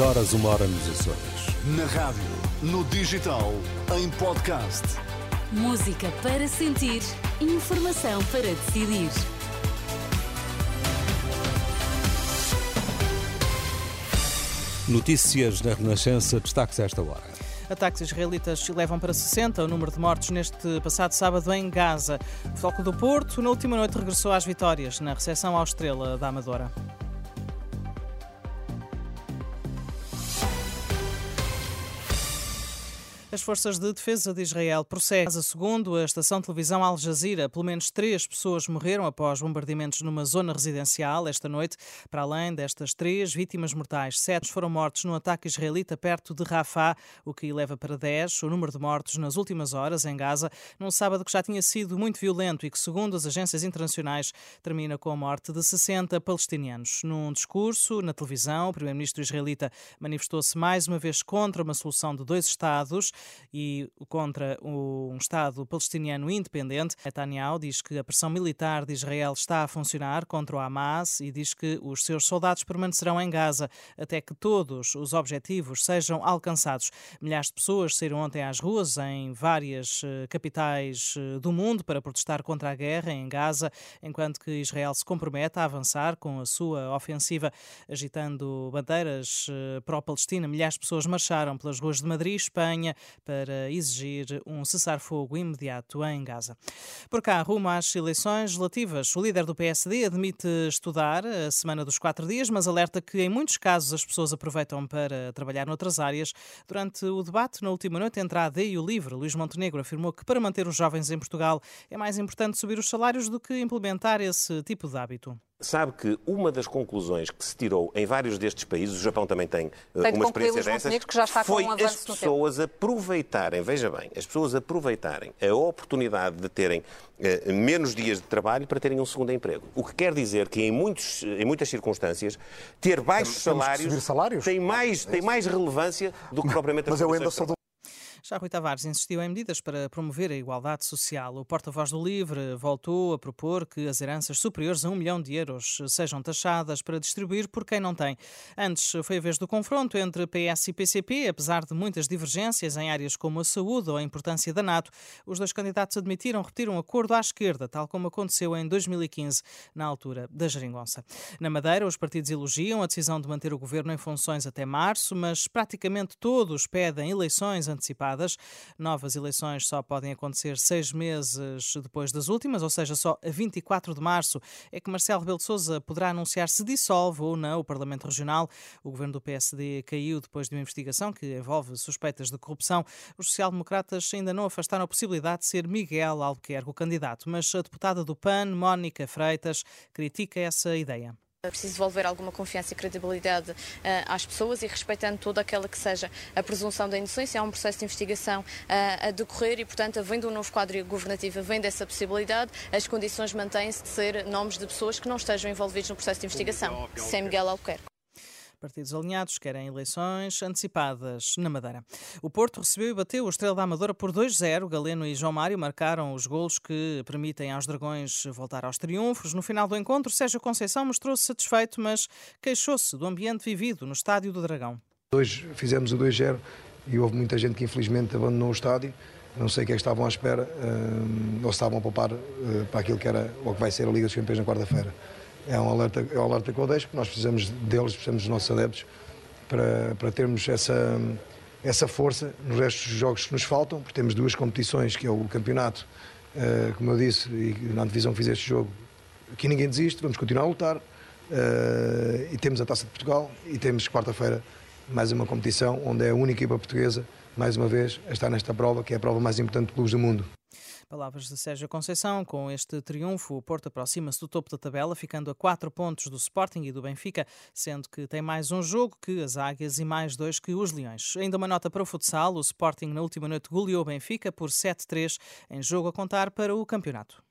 horas, uma hora nos Açores. Na rádio, no digital, em podcast. Música para sentir, informação para decidir. Notícias na Renascença, destaques a esta hora. Ataques israelitas levam para 60 o número de mortos neste passado sábado em Gaza. O Foco do Porto, na última noite, regressou às vitórias na recepção à Estrela da Amadora. As forças de defesa de Israel prosseguem. Segundo a estação de televisão Al Jazeera, pelo menos três pessoas morreram após bombardeamentos numa zona residencial esta noite. Para além destas três vítimas mortais, sete foram mortos num ataque israelita perto de Rafah, o que eleva para dez o número de mortos nas últimas horas em Gaza, num sábado que já tinha sido muito violento e que, segundo as agências internacionais, termina com a morte de 60 palestinianos. Num discurso na televisão, o primeiro-ministro israelita manifestou-se mais uma vez contra uma solução de dois Estados e contra um Estado palestiniano independente. Netanyahu diz que a pressão militar de Israel está a funcionar contra o Hamas e diz que os seus soldados permanecerão em Gaza até que todos os objetivos sejam alcançados. Milhares de pessoas saíram ontem às ruas em várias eh, capitais eh, do mundo para protestar contra a guerra em Gaza, enquanto que Israel se compromete a avançar com a sua ofensiva, agitando bandeiras eh, pró-Palestina. Milhares de pessoas marcharam pelas ruas de Madrid, Espanha, para exigir um cessar-fogo imediato em Gaza. Por cá, rumo às eleições relativas, o líder do PSD admite estudar a semana dos quatro dias, mas alerta que em muitos casos as pessoas aproveitam para trabalhar noutras áreas. Durante o debate na última noite entre a AD e o LIVRE, Luís Montenegro afirmou que para manter os jovens em Portugal é mais importante subir os salários do que implementar esse tipo de hábito sabe que uma das conclusões que se tirou em vários destes países, o Japão também tem, tem uma experiência dessas, que já está foi um as pessoas aproveitarem, veja bem, as pessoas aproveitarem a oportunidade de terem eh, menos dias de trabalho para terem um segundo emprego. O que quer dizer que em, muitos, em muitas circunstâncias ter baixos salários, salários, Tem, mais, tem mais relevância do que propriamente Mas eu ainda sou do já Rui Tavares insistiu em medidas para promover a igualdade social. O porta-voz do LIVRE voltou a propor que as heranças superiores a um milhão de euros sejam taxadas para distribuir por quem não tem. Antes foi a vez do confronto entre PS e PCP, apesar de muitas divergências em áreas como a saúde ou a importância da NATO. Os dois candidatos admitiram repetir um acordo à esquerda, tal como aconteceu em 2015, na altura da geringonça. Na Madeira, os partidos elogiam a decisão de manter o governo em funções até março, mas praticamente todos pedem eleições antecipadas Novas eleições só podem acontecer seis meses depois das últimas, ou seja, só a 24 de março é que Marcelo Rebelo de Sousa poderá anunciar se dissolve ou não o Parlamento Regional. O governo do PSD caiu depois de uma investigação que envolve suspeitas de corrupção. Os social-democratas ainda não afastaram a possibilidade de ser Miguel Albuquerque o candidato, mas a deputada do PAN, Mónica Freitas, critica essa ideia. É preciso devolver alguma confiança e credibilidade uh, às pessoas e respeitando toda aquela que seja a presunção da inocência. Há um processo de investigação uh, a decorrer e, portanto, havendo um novo quadro governativo, vem dessa possibilidade, as condições mantêm-se de ser nomes de pessoas que não estejam envolvidos no processo de investigação, sem Miguel Albuquerque. Partidos alinhados querem eleições antecipadas na Madeira. O Porto recebeu e bateu o Estrela da Amadora por 2-0. Galeno e João Mário marcaram os golos que permitem aos Dragões voltar aos triunfos. No final do encontro, Sérgio Conceição mostrou-se satisfeito, mas queixou-se do ambiente vivido no Estádio do Dragão. Hoje fizemos o 2-0 e houve muita gente que infelizmente abandonou o estádio. Não sei o que é que estavam à espera, ou se estavam a poupar eh, para aquilo que era ou que vai ser a Liga dos Campeões na quarta-feira é um alerta, é um alerta que eu deixo, porque nós precisamos deles, precisamos dos nossos adeptos para, para termos essa, essa força nos restos dos jogos que nos faltam, porque temos duas competições, que é o campeonato, uh, como eu disse, e na divisão fiz este jogo, aqui ninguém desiste, vamos continuar a lutar, uh, e temos a Taça de Portugal, e temos quarta-feira mais uma competição, onde é a única equipa portuguesa, mais uma vez, a estar nesta prova, que é a prova mais importante de clubes do mundo. Palavras de Sérgio Conceição. Com este triunfo, o Porto aproxima-se do topo da tabela, ficando a quatro pontos do Sporting e do Benfica, sendo que tem mais um jogo que as Águias e mais dois que os Leões. Ainda uma nota para o futsal: o Sporting na última noite goleou o Benfica por 7-3 em jogo a contar para o campeonato.